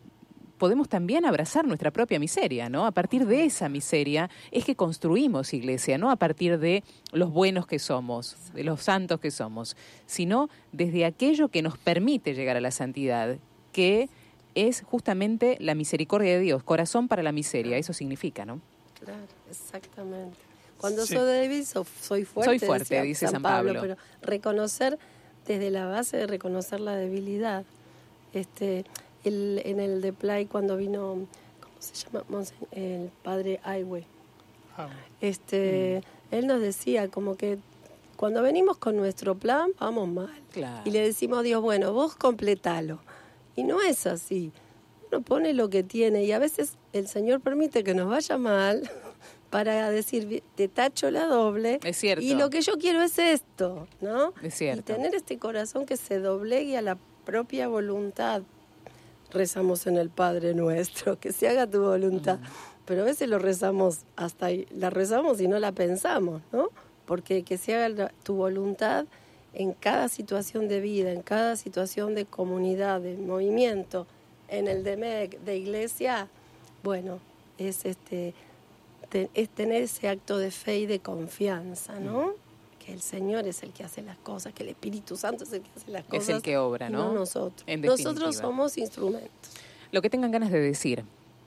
podemos también abrazar nuestra propia miseria, ¿no? A partir de esa miseria es que construimos iglesia, no a partir de los buenos que somos, de los santos que somos, sino desde aquello que nos permite llegar a la santidad, que es justamente la misericordia de Dios, corazón para la miseria, eso significa, ¿no? Claro, exactamente. Cuando soy débil, soy fuerte. Soy fuerte, dice San Pablo, Pero reconocer, desde la base de reconocer la debilidad. Este, el, en el de Play, cuando vino, ¿cómo se llama? El padre Aiwe. Ah. Este, mm. Él nos decía como que cuando venimos con nuestro plan, vamos mal. Y le decimos a Dios, bueno, vos completalo. Y no es así. Uno pone lo que tiene y a veces el Señor permite que nos vaya mal para decir, te tacho la doble. Es cierto. Y lo que yo quiero es esto, ¿no? Es cierto. Y tener este corazón que se doblegue a la propia voluntad. Rezamos en el Padre nuestro, que se haga tu voluntad. Pero a veces lo rezamos hasta ahí, la rezamos y no la pensamos, ¿no? Porque que se haga tu voluntad en cada situación de vida, en cada situación de comunidad, de movimiento, en el DMEC, de iglesia, bueno, es este es tener ese acto de fe y de confianza, ¿no? Que el Señor es el que hace las cosas, que el Espíritu Santo es el que hace las cosas. Es el que obra, ¿no? no nosotros. nosotros somos instrumentos. Lo que tengan ganas de decir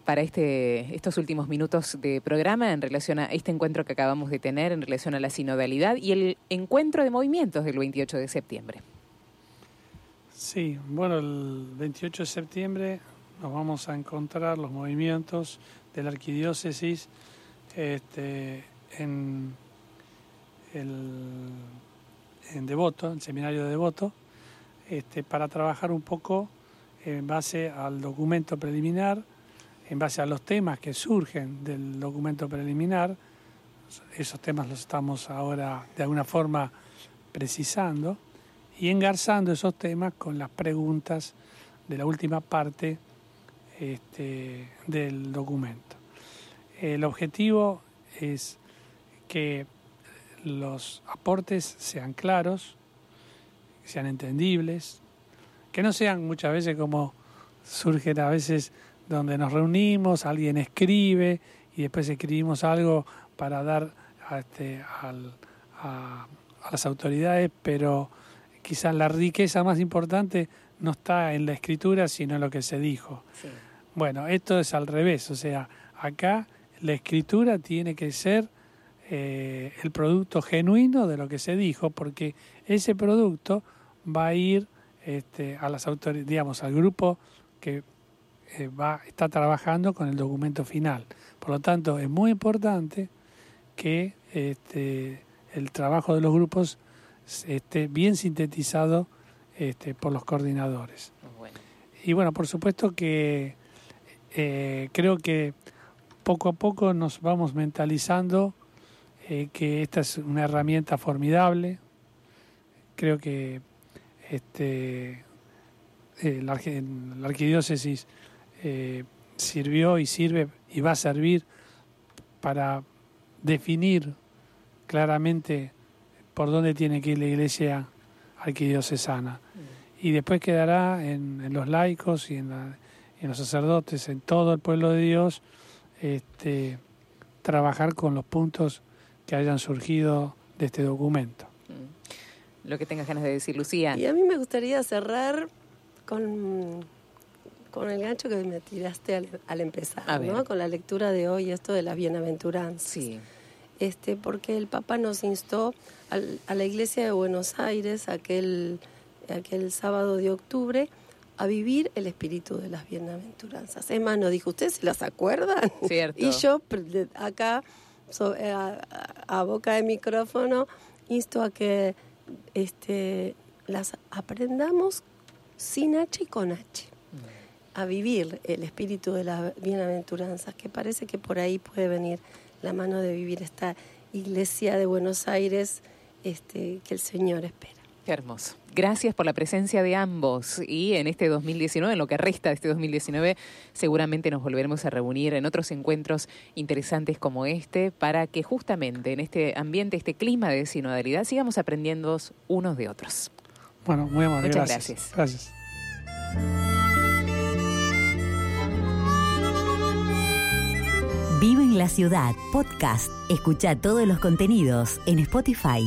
para este, estos últimos minutos de programa en relación a este encuentro que acabamos de tener, en relación a la sinodalidad y el encuentro de movimientos del 28 de septiembre. Sí, bueno, el 28 de septiembre nos vamos a encontrar los movimientos de la arquidiócesis este, en, el, en Devoto, el seminario de Devoto, este, para trabajar un poco en base al documento preliminar en base a los temas que surgen del documento preliminar. Esos temas los estamos ahora de alguna forma precisando y engarzando esos temas con las preguntas de la última parte este, del documento. El objetivo es que los aportes sean claros, sean entendibles, que no sean muchas veces como surgen a veces donde nos reunimos, alguien escribe y después escribimos algo para dar a, este, a, las autoridades, pero quizás la riqueza más importante no está en la escritura, sino en lo que se dijo. Bueno, esto es al revés, o sea, acá la escritura tiene que ser eh, el producto genuino de lo que se dijo, porque ese producto va a ir este, a las autoridades, digamos, al grupo que eh, va, está trabajando con el documento final. Por lo tanto, es muy importante que este, el trabajo de los grupos esté bien sintetizado este, por los coordinadores. Y bueno, por supuesto que eh, creo que poco a poco nos vamos mentalizando eh, que esta es una herramienta formidable. Creo que este, la arquidiócesis eh, sirvió y sirve y va a servir para definir claramente por dónde tiene que ir la iglesia arquidiocesana. Mm. Y después quedará en, los laicos y en, los sacerdotes, en todo el pueblo de Dios, este, trabajar con los puntos que hayan surgido de este documento. Mm. Lo que tengas ganas de decir, Lucía. Y a mí me gustaría cerrar con con el gancho que me tiraste al, empezar, ¿no? Con la lectura de hoy, esto de las bienaventuranzas. Sí. Este, porque el Papa nos instó a la Iglesia de Buenos Aires aquel, aquel sábado de octubre a vivir el espíritu de las bienaventuranzas. Es más, nos dijo, ¿ustedes se las acuerdan? Cierto. Y yo acá, eh, a, boca de micrófono, insto a que este, las aprendamos sin H y con H a vivir el espíritu de las bienaventuranzas, que parece que por ahí puede venir la mano de vivir esta iglesia de Buenos Aires este, que el Señor espera. Qué hermoso. Gracias por la presencia de ambos y en este 2019, en lo que resta de este 2019, seguramente nos volveremos a reunir en otros encuentros interesantes como este para que justamente en este ambiente, este clima de sinodalidad, sigamos aprendiendo unos de otros. Bueno, muy amable. Muchas gracias. gracias. Vive en la ciudad, podcast. Escucha todos los contenidos en Spotify.